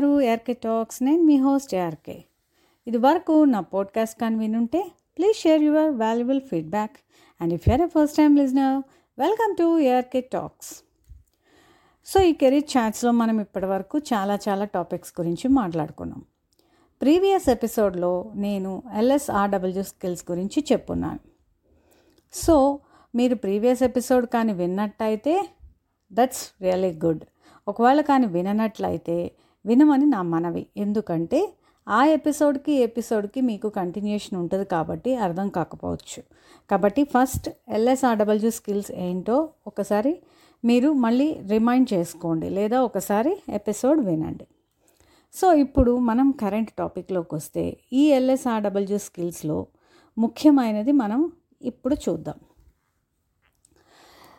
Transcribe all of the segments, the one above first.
వింటున్నారు A R K talks. నేను మీ హోస్ట్ ఏఆర్కే ఇది వరకు నా పాడ్కాస్ట్ కానీ వినుంటే please share your valuable feedback. And if you're a first time listener welcome to ARK talks. So ఈ కెరీర్ చాట్స్లో మనం ఇప్పటివరకు చాలా చాలా టాపిక్స్ గురించి మాట్లాడుకున్నాం. ప్రీవియస్ ఎపిసోడ్లో నేను ఎల్ఎస్ఆర్డబ్ల్యూ స్కిల్స్ గురించి చెప్పున్నాను. సో మీరు ప్రీవియస్ ఎపిసోడ్ కానీ విన్నట్టయితే దట్స్ రియలీ గుడ్. ఒకవేళ కానీ విననట్లయితే వినమని నా మనవి. ఎందుకంటే ఆ ఎపిసోడ్కి ఎపిసోడ్కి మీకు కంటిన్యూషన్ ఉంటుంది కాబట్టి అర్థం కాకపోవచ్చు. కాబట్టి ఫస్ట్ ఎల్ఎస్ఆర్డబ్ల్యూ స్కిల్స్ ఏంటో ఒకసారి మీరు మళ్ళీ రిమైండ్ చేసుకోండి లేదా ఒకసారి ఎపిసోడ్ వినండి. సో ఇప్పుడు మనం కరెంట్ టాపిక్లోకి వస్తే ఈ ఎల్ఎస్ఆర్డబ్ల్యూ స్కిల్స్లో ముఖ్యమైనది మనం ఇప్పుడు చూద్దాం.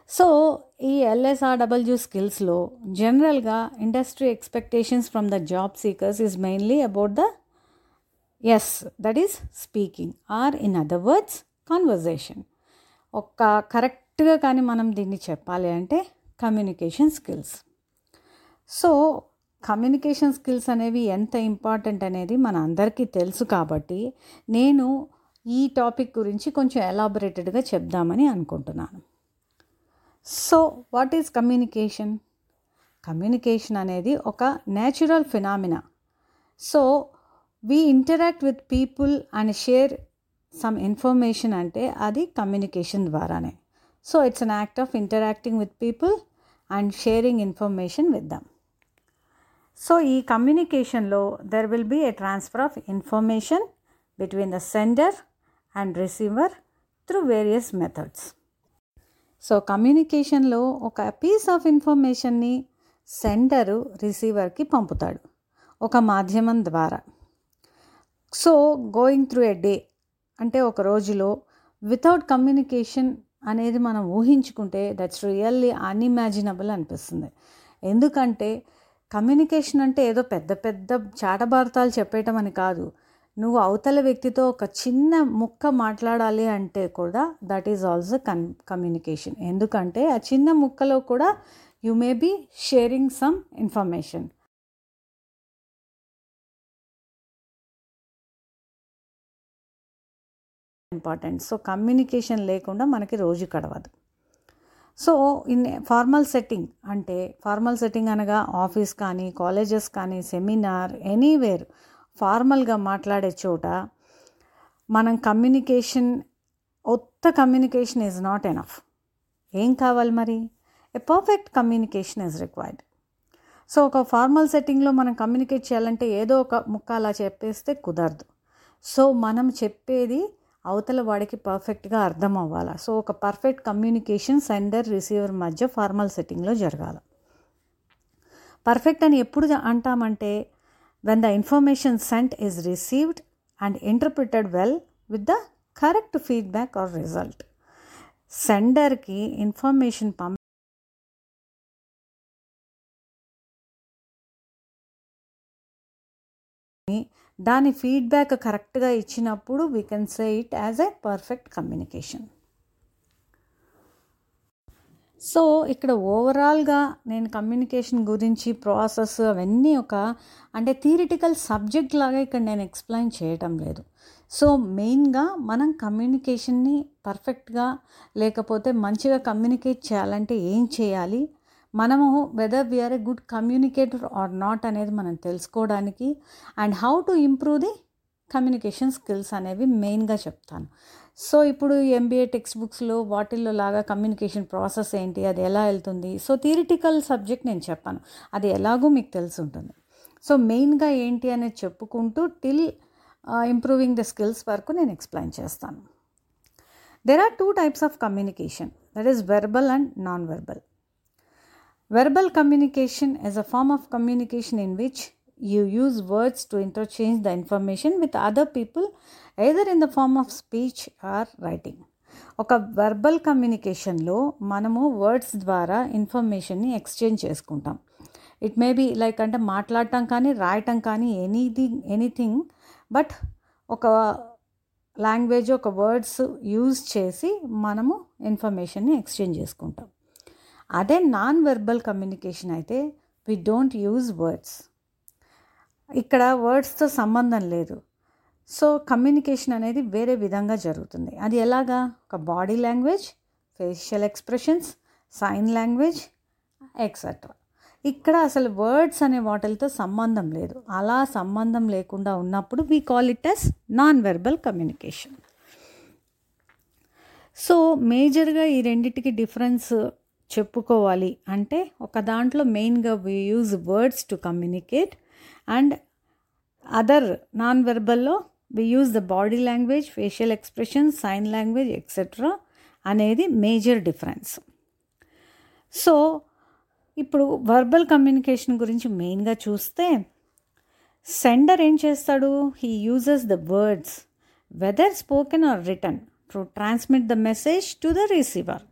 సో ఈ ఎల్ఎస్ఆర్డబ్ల్యూ స్కిల్స్లో జనరల్గా industry expectations from the job seekers is mainly about the S that is speaking or in other words conversation ఒక్క కరెక్ట్గా కానీ మనం దీన్ని చెప్పాలి అంటే communication skills so communication skills అనేవి ఎంత ఇంపార్టెంట్ అనేది మన అందరికీ తెలుసు కాబట్టి నేను ఈ టాపిక్ గురించి కొంచెం ఎలాబొరేటెడ్గా చెప్దామని అనుకుంటున్నాను. So what is communication communication అనేది ఒక natural phenomena so we interact with people and share some information అంటే అది కమ్యూనికేషన్ ద్వారానే. So it's an act of interacting with people and sharing information with them so ఈ కమ్యూనికేషన్లో there will be a transfer of information between the sender and receiver through various methods so కమ్యూనికేషన్లో ఒక piece of ఇన్ఫర్మేషన్ని sender రిసీవర్కి పంపుతాడు ఒక మాధ్యమం ద్వారా. So going through a day అంటే ఒక రోజులో వితౌట్ కమ్యూనికేషన్ అనేది మనం ఊహించుకుంటే దట్స్ రియల్లీ అన్ఇమాజినబుల్ అనిపిస్తుంది. ఎందుకంటే కమ్యూనికేషన్ అంటే ఏదో పెద్ద పెద్ద చాటభారతాలు చెప్పేయటం అని కాదు. నువ్వు అవతల వ్యక్తితో ఒక చిన్న ముక్క మాట్లాడాలి అంటే కూడా దట్ ఈజ్ ఆల్సో కన్ కమ్యూనికేషన్ ఎందుకంటే ఆ చిన్న ముక్కలో కూడా you may be sharing some information important so communication లేకుండా మనకి రోజు కడవదు సో ఇన్ ఫార్మల్ సెట్టింగ్ అంటే ఫార్మల్ సెట్టింగ్ అనగా ఆఫీస్ కానీ కాలేజెస్ కానీ సెమినార్ ఎనీవేర్ ఫార్మల్గా మాట్లాడే చోట మనం కమ్యూనికేషన్ ఒత్త కమ్యూనికేషన్ ఈజ్ నాట్ ఎనఫ్ ఏం కావాలి మరి? A perfect communication is required so ఒక ఫార్మల్ సెట్టింగ్లో మనం కమ్యూనికేట్ చేయాలంటే ఏదో ఒక ముక్క అలా చెప్పేస్తే కుదరదు. సో మనం చెప్పేది అవతల వాడికి పర్ఫెక్ట్గా అర్థం అవ్వాలి? సో ఒక పర్ఫెక్ట్ కమ్యూనికేషన్ సెండర్ రిసీవర్ మధ్య ఫార్మల్ సెట్టింగ్లో జరగాలి. పర్ఫెక్ట్ అని ఎప్పుడు అంటామంటే when the information sent is received and interpreted well with the correct feedback or result సెండర్కి information పంప దాని ఫీడ్బ్యాక్ కరెక్ట్గా ఇచ్చినప్పుడు we can say it as a perfect communication so ఇక్కడ ఓవరాల్గా నేను కమ్యూనికేషన్ గురించి ప్రాసెస్ అవన్నీ ఒక అంటే థియరిటికల్ సబ్జెక్ట్ లాగా ఇక్కడ నేను ఎక్స్ప్లెయిన్ చేయటం లేదు. సో మెయిన్గా మనం కమ్యూనికేషన్ని పర్ఫెక్ట్గా లేకపోతే మంచిగా కమ్యూనికేట్ చేయాలంటే ఏం చేయాలి? మనము whether we're a good communicator or not అనేది మనం తెలుసుకోవడానికి and how to improve the communication skills అనేవి మెయిన్గా చెప్తాను. సో ఇప్పుడు ఎంబీఏ టెక్స్ట్ బుక్స్లో వాటిల్లో లాగా కమ్యూనికేషన్ ప్రాసెస్ ఏంటి అది ఎలా వెళ్తుంది? సో థియరిటికల్ సబ్జెక్ట్ నేను చెప్పాను. అది ఎలాగో మీకు తెలిసి ఉంటుంది. సో మెయిన్గా ఏంటి అనేది చెప్పుకుంటూ టిల్ ఇంప్రూవింగ్ ద స్కిల్స్ వరకు నేను ఎక్స్ప్లెయిన్ చేస్తాను. There are two types of communication that is verbal and non verbal verbal communication is a form of communication in which you use words to interchange the information with other people, either in the form of speech or writing. ఒక verbal కమ్యూనికేషన్లో మనము words ద్వారా ఇన్ఫర్మేషన్ని exchange చేసుకుంటాం. It may be like అంటే మాట్లాడటం కానీ రాయటం కానీ ఎనీథింగ్ ఎనీథింగ్ బట్ ఒక లాంగ్వేజ్ ఒక వర్డ్స్ యూజ్ చేసి మనము ఇన్ఫర్మేషన్ని ఎక్స్చేంజ్ చేసుకుంటాం. అదే నాన్ వెర్బల్ కమ్యూనికేషన్ అయితే వి డోంట్ యూజ్ వర్డ్స్ ఇక్కడ వర్డ్స్తో సంబంధం లేదు. సో కమ్యూనికేషన్ అనేది వేరే విధంగా జరుగుతుంది. అది ఎలాగా? ఒక body language facial expressions sign language etcetera ఇక్కడ అసలు వర్డ్స్ అనే వాటితో సంబంధం లేదు. అలా సంబంధం లేకుండా ఉన్నప్పుడు we call it as non verbal communication so మేజర్గా ఈ రెండింటికి డిఫరెన్స్ చెప్పుకోవాలి అంటే ఒక దాంట్లో మెయిన్గా we use words to communicate and other non వెర్బల్లో we use the body language facial expression sign language etcetera అనేది మేజర్ డిఫరెన్స్. సో ఇప్పుడు వర్బల్ కమ్యూనికేషన్ గురించి మెయిన్గా చూస్తే సెండర్ ఏం చేస్తాడు? He uses the words whether spoken or written to transmit the message to the receiver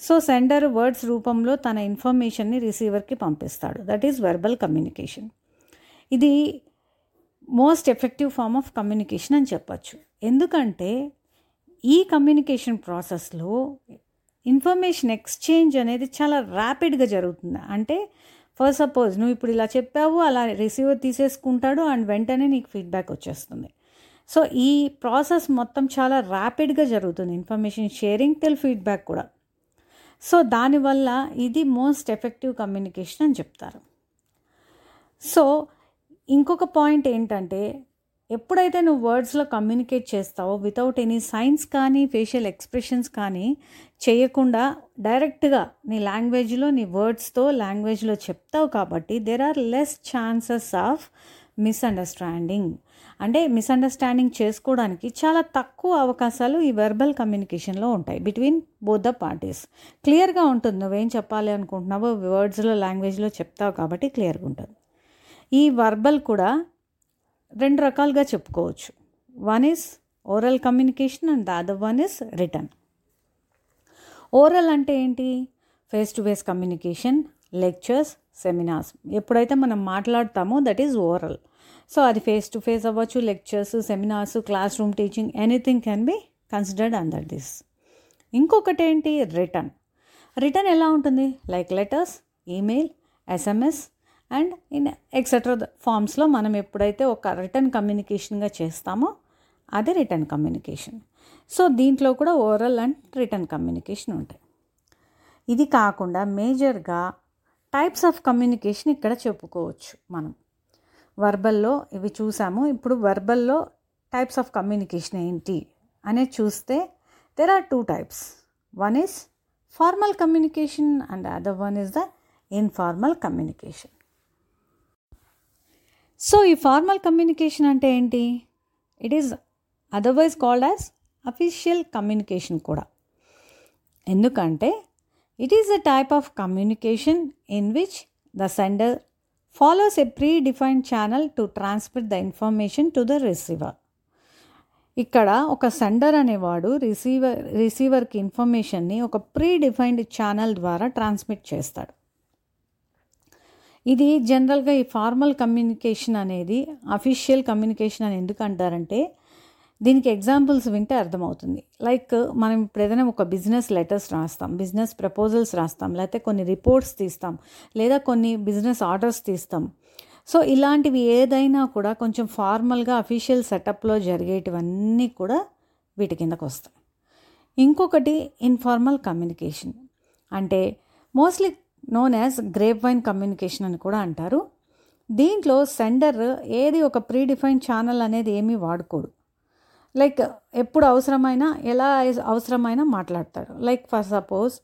so sender words రూపంలో తన ఇన్ఫర్మేషన్ని రిసీవర్కి పంపిస్తాడు. దట్ ఈస్ వెర్బల్ కమ్యూనికేషన్ ఇది most effective form of communication అని చెప్పచ్చు. ఎందుకంటే ఈ కమ్యూనికేషన్ ప్రాసెస్లో ఇన్ఫర్మేషన్ ఎక్స్చేంజ్ అనేది చాలా ర్యాపిడ్గా జరుగుతుంది. అంటే ఫస్ట్ సపోజ్ నువ్వు ఇప్పుడు ఇలా చెప్పావు అలా రిసీవర్ తీసేసుకుంటాడు అండ్ వెంటనే నీకు ఫీడ్బ్యాక్ వచ్చేస్తుంది. సో ఈ ప్రాసెస్ మొత్తం చాలా ర్యాపిడ్గా జరుగుతుంది. ఇన్ఫర్మేషన్ షేరింగ్ టెల్ ఫీడ్బ్యాక్ కూడా. సో దానివల్ల ఇది మోస్ట్ ఎఫెక్టివ్ కమ్యూనికేషన్ అని చెప్తారు. సో ఇంకొక పాయింట్ ఏంటంటే ఎప్పుడైతే నువ్వు వర్డ్స్లో కమ్యూనికేట్ చేస్తావో వితౌట్ ఎనీ సైన్స్ కానీ ఫేషియల్ ఎక్స్ప్రెషన్స్ కానీ చేయకుండా డైరెక్ట్గా నీ లాంగ్వేజ్లో నీ వర్డ్స్తో లాంగ్వేజ్లో చెప్తావు కాబట్టి there are less chances of misunderstanding అంటే మిస్అండర్స్టాండింగ్ చేసుకోవడానికి చాలా తక్కువ అవకాశాలు ఈ వెర్బల్ కమ్యూనికేషన్లో ఉంటాయి బిట్వీన్ బోత్ ద పార్టీస్ క్లియర్గా ఉంటుంది నువ్వేం చెప్పాలి అనుకుంటున్నావో వర్డ్స్లో లాంగ్వేజ్లో చెప్తావు కాబట్టి క్లియర్గా ఉంటుంది. ఈ వర్బల్ కూడా రెండు రకాలుగా చెప్పుకోవచ్చు. One is oral communication and the other one is written oral అంటే ఏంటి? Face to face communication lectures seminars ఎప్పుడైతే మనం మాట్లాడతామో దట్ ఈజ్ ఓరల్ సో అది ఫేస్ టు ఫేస్ అవ్వచ్చు lectures seminars classroom teaching anything can be considered under this ఇంకొకటి ఏంటి? Written written ఎలా ఉంటుంది? Like letters email SMS and in etcetera ఫామ్స్లో మనం ఎప్పుడైతే ఒక రిటర్న్ కమ్యూనికేషన్గా చేస్తామో అదే రిటర్న్ కమ్యూనికేషన్. సో దీంట్లో కూడా ఓరల్ అండ్ రిటర్న్ కమ్యూనికేషన్ ఉంటాయి. ఇది కాకుండా మేజర్గా టైప్స్ ఆఫ్ కమ్యూనికేషన్ ఇక్కడ చెప్పుకోవచ్చు మనం. వర్బల్లో ఇవి చూసాము. ఇప్పుడు వర్బల్లో టైప్స్ ఆఫ్ కమ్యూనికేషన్ ఏంటి అనేది చూస్తే there are two types one is formal communication and other one is the informal communication so ఈ ఫార్మల్ కమ్యూనికేషన్ అంటే ఏంటి? It is otherwise called as official communication కూడా. ఎందుకంటే it is a type of communication in which the sender follows a predefined channel to transmit the information to the receiver ఇక్కడ ఒక sender అనేవాడు receiver రిసీవర్కి ఇన్ఫర్మేషన్ని ఒక ప్రీ డిఫైన్డ్ ఛానల్ ద్వారా transmit చేస్తాడు. ఇది జనరల్గా ఈ ఫార్మల్ కమ్యూనికేషన్ అనేది అఫీషియల్ కమ్యూనికేషన్ అని ఎందుకు అంటారంటే దీనికి ఎగ్జాంపుల్స్ వింటే అర్థమవుతుంది. లైక్ మనం ఇప్పుడు ఏదైనా ఒక బిజినెస్ లెటర్స్ రాస్తాం బిజినెస్ ప్రపోజల్స్ రాస్తాం లేకపోతే కొన్ని రిపోర్ట్స్ తీస్తాం లేదా కొన్ని బిజినెస్ ఆర్డర్స్ తీస్తాం. సో ఇలాంటివి ఏదైనా కూడా కొంచెం ఫార్మల్గా అఫీషియల్ సెటప్లో జరిగేటివన్నీ కూడా వీటి కిందకు వస్తాయి. ఇంకొకటి ఇన్ఫార్మల్ కమ్యూనికేషన్ అంటే mostly known as grapevine communication అని కూడా అంటారు. దీంట్లో సెండర్ ఏది ఒక ప్రీడిఫైన్ ఛానల్ అనేది ఏమీ వాడుకోడు. లైక్ ఎప్పుడు అవసరమైనా ఎలా అవసరమైనా మాట్లాడతాడు. లైక్ ఫర్ సపోజ్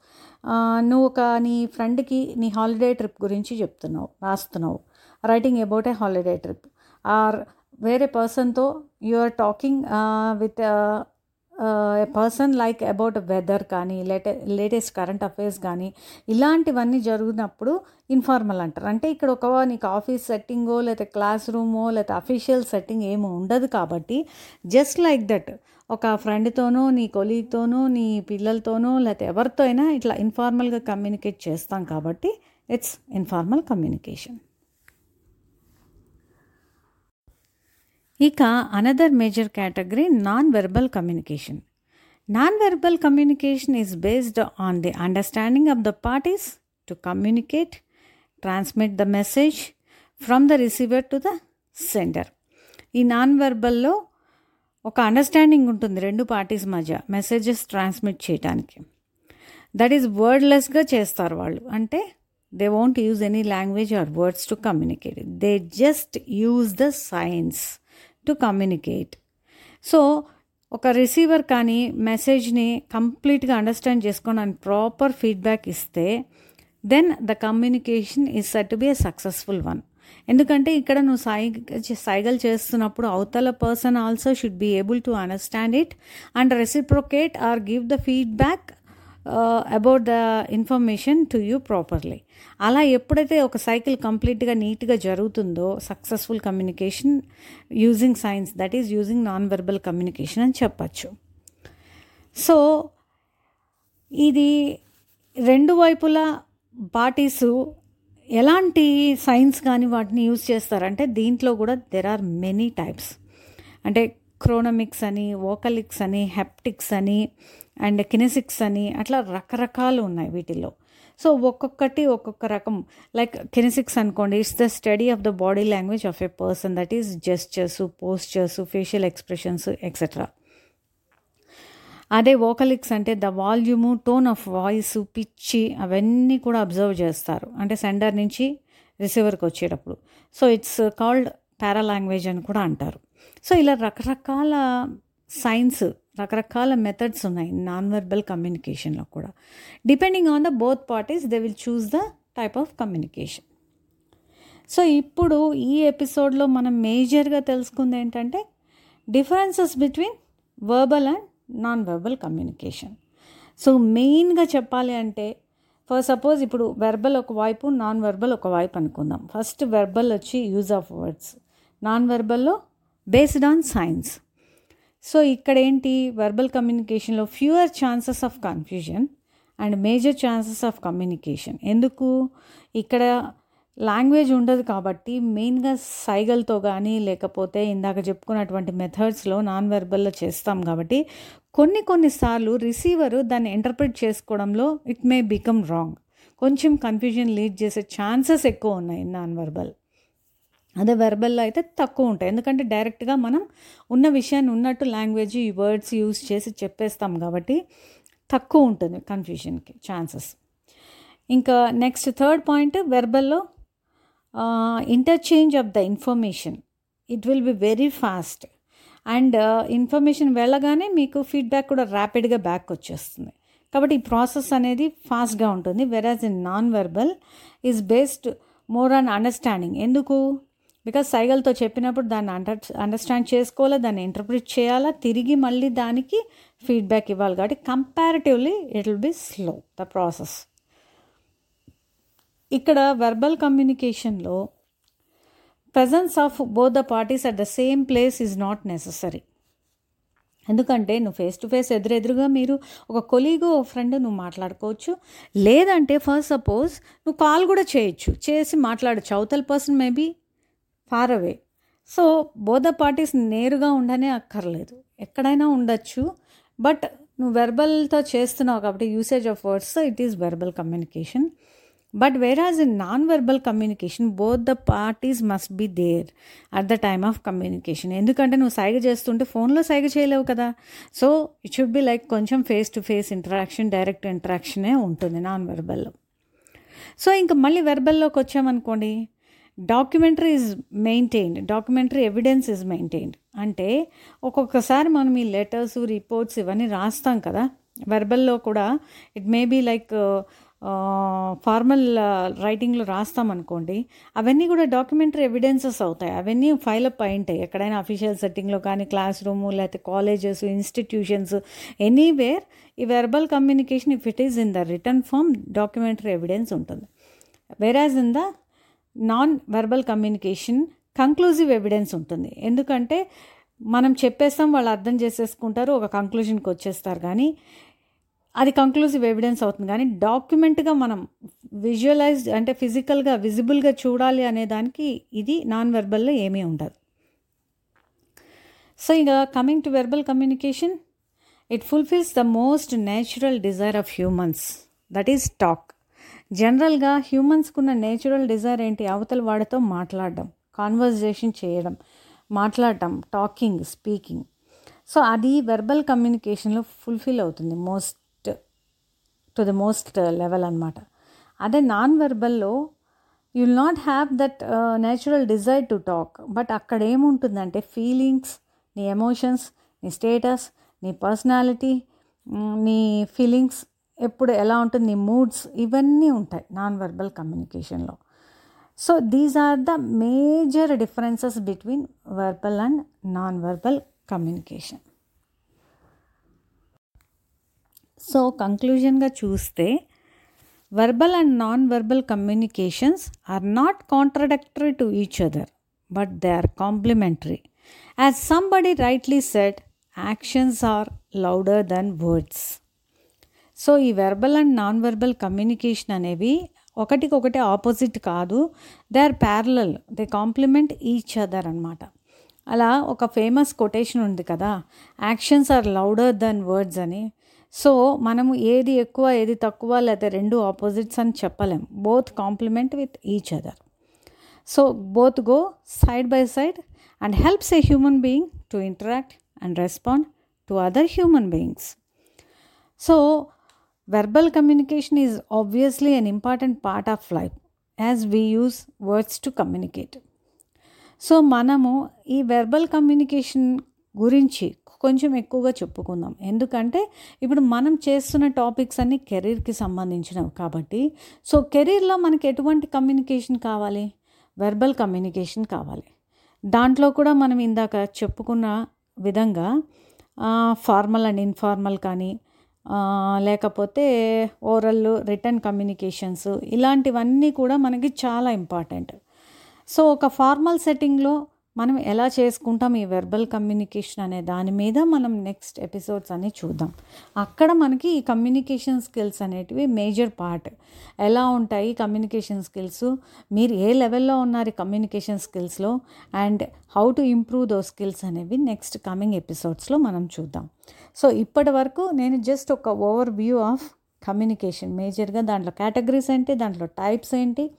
నువ్వు ఒక నీ ఫ్రెండ్కి నీ హాలిడే ట్రిప్ గురించి చెప్తున్నావు రాస్తున్నావు. Writing about a holiday trip or వేరే పర్సన్తో you are talking with person like about weather కానీ లేటే లేటెస్ట్ కరెంట్ అఫైర్స్ కానీ ఇలాంటివన్నీ జరిగినప్పుడు ఇన్ఫార్మల్ అంటారు. అంటే ఇక్కడ ఒక నీకు ఆఫీస్ సెట్టింగో లేకపోతే క్లాస్ రూమో లేకపోతే అఫీషియల్ సెట్టింగ్ ఏమో ఉండదు కాబట్టి జస్ట్ లైక్ దట్ ఒక ఫ్రెండ్తోనో నీ కొలీగ్తోనో నీ పిల్లలతోనో లేకపోతే ఎవరితో అయినా ఇట్లా ఇన్ఫార్మల్గా కమ్యూనికేట్ చేస్తాం కాబట్టి ఇట్స్ ఇన్ఫార్మల్ కమ్యూనికేషన్ ఇక another major category non verbal communication non verbal communication is based on the understanding of the parties to communicate transmit the message from the receiver to the sender ఈ non వెర్బల్లో ఒక understanding ఉంటుంది రెండు parties మధ్య messages transmit చేయడానికి that is వర్డ్లెస్గా చేస్తారు వాళ్ళు. అంటే they won't use any language or words to communicate they just use the signs to communicate so ఒక రిసీవర్ కానీ మెసేజ్ని కంప్లీట్గా అండర్స్టాండ్ చేసుకోవడానికి ప్రాపర్ ఫీడ్బ్యాక్ ఇస్తే then the communication is set to be a successful one ఎందుకంటే ఇక్కడ నువ్వు సైగ సైగలు చేస్తున్నప్పుడు అవతల person also should be able to understand it and reciprocate or give the feedback about the information to you properly అలా ఎప్పుడైతే ఒక సైకిల్ కంప్లీట్గా నీట్గా జరుగుతుందో successful communication using signs that is using non verbal communication అని చెప్పచ్చు. So ఇది రెండు వైపులా పార్టీసు ఎలాంటి సైన్స్ కానీ వాటిని యూజ్ చేస్తారంటే దీంట్లో కూడా దెర్ ఆర్ మెనీ టైప్స్ అంటే క్రోనమిక్స్ అని వోకలిక్స్ అని హెప్టిక్స్ అని అండ్ కినెసిక్స్ అని అట్లా రకరకాలు ఉన్నాయి వీటిలో సో ఒక్కొక్కటి ఒక్కొక్క రకం. లైక్ కినెసిక్స్ అనుకోండి it's the study of the body language of a person. That is gestures postures facial expressions etcetera. అదే వోకలిక్స్ అంటే the volume tone of voice pitch అవన్నీ కూడా అబ్జర్వ్ చేస్తారు. అంటే సెండర్ నుంచి రిసీవర్కి వచ్చేటప్పుడు. So it's called paralanguage అని కూడా అంటారు. సో ఇలా రకరకాల సైన్స్ రకరకాల మెథడ్స్ ఉన్నాయి నాన్ వెర్బల్ కమ్యూనికేషన్లో కూడా. Depending on the both parties they will choose the type of communication so ఇప్పుడు ఈ ఎపిసోడ్లో మనం మేజర్గా తెలుసుకుంది ఏంటంటే differences between verbal and non verbal communication so మెయిన్గా చెప్పాలి అంటే ఫర్ సపోజ్ ఇప్పుడు వెర్బల్ ఒక వైపు నాన్ వెర్బల్ ఒక వైపు అనుకుందాం. ఫస్ట్ వెర్బల్ వచ్చి యూజ్ ఆఫ్ వర్డ్స్ నాన్ వెర్బల్లో బేస్డ్ ఆన్ సైన్స్. సో ఇక్కడ ఏంటి? వెర్బల్ కమ్యూనికేషన్లో fewer chances of confusion and major chances of communication ఎందుకు? ఇక్కడ లాంగ్వేజ్ ఉండదు కాబట్టి మెయిన్గా సైగల్తో కానీ లేకపోతే ఇందాక చెప్పుకున్నటువంటి మెథడ్స్లో నాన్ వెర్బల్లో చేస్తాం కాబట్టి కొన్ని కొన్నిసార్లు రిసీవరు దాన్ని ఇంటర్ప్రిట్ చేసుకోవడంలో ఇట్ మే బికమ్ రాంగ్ కొంచెం కన్ఫ్యూజన్ లీడ్ చేసే ఛాన్సెస్ ఎక్కువ ఉన్నాయి నాన్ వెర్బల్ అదే వెర్బల్లో అయితే తక్కువ ఉంటాయి. ఎందుకంటే డైరెక్ట్గా మనం ఉన్న విషయాన్ని ఉన్నట్టు లాంగ్వేజ్ ఈ వర్డ్స్ యూజ్ చేసి చెప్పేస్తాం కాబట్టి తక్కువ ఉంటుంది కన్ఫ్యూజన్కి ఛాన్సెస్ ఇంకా next third point వెర్బల్లో interchange of the information it will be very fast and information వెళ్ళగానే మీకు ఫీడ్బ్యాక్ కూడా ర్యాపిడ్గా బ్యాక్ వచ్చేస్తుంది. కాబట్టి ఈ ప్రాసెస్ అనేది ఫాస్ట్గా ఉంటుంది. Whereas in non verbal is based more on understanding ఎందుకు? బికాస్ సైగల్తో చెప్పినప్పుడు దాన్ని అండర్ అండర్స్టాండ్ చేసుకోవాలా దాన్ని ఇంటర్ప్రిట్ చేయాలా తిరిగి మళ్ళీ దానికి ఫీడ్బ్యాక్ ఇవ్వాలి. కాబట్టి comparatively it will be slow the process ఇక్కడ వెర్బల్ కమ్యూనికేషన్లో presence of both the parties at the same place is not necessary ఎందుకంటే నువ్వు ఫేస్ టు ఫేస్ ఎదురెదురుగా మీరు ఒక కొలీగో ఫ్రెండ్ నువ్వు మాట్లాడుకోవచ్చు. లేదంటే ఫస్ట్ సపోజ్ నువ్వు కాల్ కూడా చేయొచ్చు. చేసి మాట్లాడచ్చు. అవతల person maybe far away so both parties నేరుగా ఉండనే అక్కర్లేదు. ఎక్కడైనా ఉండొచ్చు. బట్ నువ్వు వెర్బల్తో చేస్తున్నావు కాబట్టి usage of words it is verbal communication. But whereas in non verbal communication both the parties must be there at the time of communication. ఎందుకంటే నువ్వు సైగ చేస్తుంటే ఫోన్లో సైగ చేయలేవు కదా. So it should be like కొంచెం face to face interaction direct ఇంటరాక్షనే ఉంటుంది నాన్ వెర్బల్లో సో ఇంకా మళ్ళీ వెర్బల్లోకి వచ్చామనుకోండి documentary is maintained documentary evidence is maintained. అంటే ఒక్కొక్కసారి మనం ఈ లెటర్స్ రిపోర్ట్స్ ఇవన్నీ రాస్తాం కదా. వెర్బల్లో కూడా it may be like formal రైటింగ్లో రాస్తామనుకోండి అవన్నీ కూడా డాక్యుమెంటరీ ఎవిడెన్సెస్ అవుతాయి. అవన్నీ ఫైల్ అప్ అయి ఉంటాయి ఎక్కడైనా అఫీషియల్ సెట్టింగ్లో కానీ క్లాస్ రూము లేకపోతే కాలేజెస్ ఇన్స్టిట్యూషన్స్ ఎనీవేర్ ఈ verbal communication if it is in the written form documentary evidence ఉంటుంది. Whereas in the non verbal communication conclusive evidence ఉంటుంది. ఎందుకంటే మనం చెప్పేస్తాం వాళ్ళు అర్థం చేసేసుకుంటారు ఒక కంక్లూజన్కి వచ్చేస్తారు కానీ అది కంక్లూజివ్ ఎవిడెన్స్ అవుతుంది. కానీ డాక్యుమెంట్గా మనం విజువలైజ్ అంటే ఫిజికల్గా విజిబుల్గా చూడాలి అనే దానికి ఇది నాన్ వెర్బల్లో ఏమీ ఉండదు. సో ఇక coming to verbal communication it fulfils the most natural desire of humans that is talk. జనరల్గా హ్యూమన్స్కున్న నేచురల్ డిజైర్ ఏంటి? అవతల వాడితో మాట్లాడడం కాన్వర్జేషన్ చేయడం మాట్లాడటం టాకింగ్ స్పీకింగ్. సో అది వెర్బల్ కమ్యూనికేషన్లో ఫుల్ఫిల్ అవుతుంది. Most to the most level అనమాట అదే non వెర్బల్లో you will not have that natural desire to talk. But అక్కడ ఏముంటుందంటే ఫీలింగ్స్ నీ ఎమోషన్స్ నీ స్టేటస్ నీ పర్సనాలిటీ నీ ఫీలింగ్స్ ఎప్పుడు ఎలా ఉంటుంది? నీ మూడ్స్ ఇవన్నీ ఉంటాయి నాన్ వెర్బల్ కమ్యూనికేషన్లో so these are the major differences between verbal and non verbal communication so కంక్లూజన్గా చూస్తే verbal and non verbal communications are not contradictory to each other but they are complementary as somebody rightly said actions are louder than words so ఈ verbal and non verbal communication అనేవి ఒకటికొకటి opposite కాదు. They are parallel they complement each other అనమాట అలా ఒక famous quotation ఉంది కదా. Actions are louder than words అని. సో మనము ఏది ఎక్కువ ఏది తక్కువ లేదా రెండు ఆపోజిట్స్ అని చెప్పలేం. Both complement with each other so both go side by side and helps a human being to interact and respond to other human beings so verbal communication is obviously an important part of life as we use words to communicate. So మనము ఈ verbal communication గురించి కొంచెం ఎక్కువగా చెప్పుకుందాం. ఎందుకంటే ఇప్పుడు మనం చేస్తున్న టాపిక్స్ అన్ని కెరీర్కి సంబంధించినవి కాబట్టి సో కెరీర్లో మనకి ఎటువంటి కమ్యూనికేషన్ కావాలి? వెర్బల్ కమ్యూనికేషన్ కావాలి. దాంట్లో కూడా మనం ఇందాక చెప్పుకున్న విధంగా ఫార్మల్ అండ్ ఇన్ఫార్మల్ కానీ లేకపోతే ఓరల్ రిటర్న్ కమ్యూనికేషన్స్ ఇలాంటివన్నీ కూడా మనకి చాలా ఇంపార్టెంట్ సో ఒక ఫార్మల్ సెట్టింగ్లో మనం ఎలా చేసుకుంటాం ఈ వెర్బల్ కమ్యూనికేషన్ అనే దాని మీద మనం నెక్స్ట్ ఎపిసోడ్స్ అన్ని చూద్దాం. అక్కడ మనకి ఈ కమ్యూనికేషన్ స్కిల్స్ అనేటివి మేజర్ పార్ట్ ఎలా ఉంటాయి కమ్యూనికేషన్ స్కిల్స్ మీరు ఏ లెవెల్లో ఉన్నారు communication స్కిల్స్లో and how to improve those skills అనేవి నెక్స్ట్ కమింగ్ ఎపిసోడ్స్లో మనం చూద్దాం. సో ఇప్పటి వరకు నేను జస్ట్ ఒక ఓవర్ వ్యూ ఆఫ్ కమ్యూనికేషన్ మేజర్గా దాంట్లో కేటగిరీస్ ఏంటి? దాంట్లో టైప్స్ ఏంటి?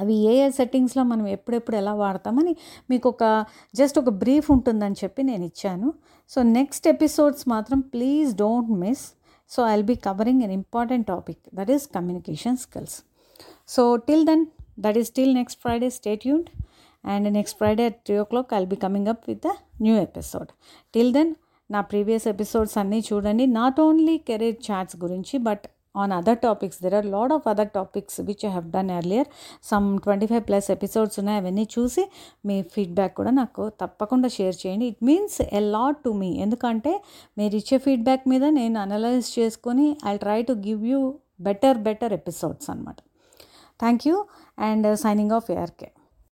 అవి ఏ ఏ సెట్టింగ్స్లో మనం ఎప్పుడెప్పుడు ఎలా వాడతామని మీకు ఒక జస్ట్ ఒక బ్రీఫ్ ఉంటుందని చెప్పి నేను ఇచ్చాను. సో నెక్స్ట్ ఎపిసోడ్స్ మాత్రం please don't miss. So I will be covering an important topic that is communication skills. So till then that is till next Friday stay tuned and next Friday at three o'clock I will be coming up with the new episode. Till then నా previous episodes అన్నీ చూడండి. Not only career chats గురించి but on other topics. There are a lot of other topics which i have done earlier. Some 25 plus episodes ఉన్నాయి. అవన్నీ చూసి మీ feedback కూడా నాకు తప్పకుండా షేర్ చేయండి. It means a lot to me ఎందుకంటే మీరు ఇచ్చే ఫీడ్బ్యాక్ మీద నేను అనలైజ్ చేసుకొని I try to give you better better episodes అనమాట thank you and signing off ARK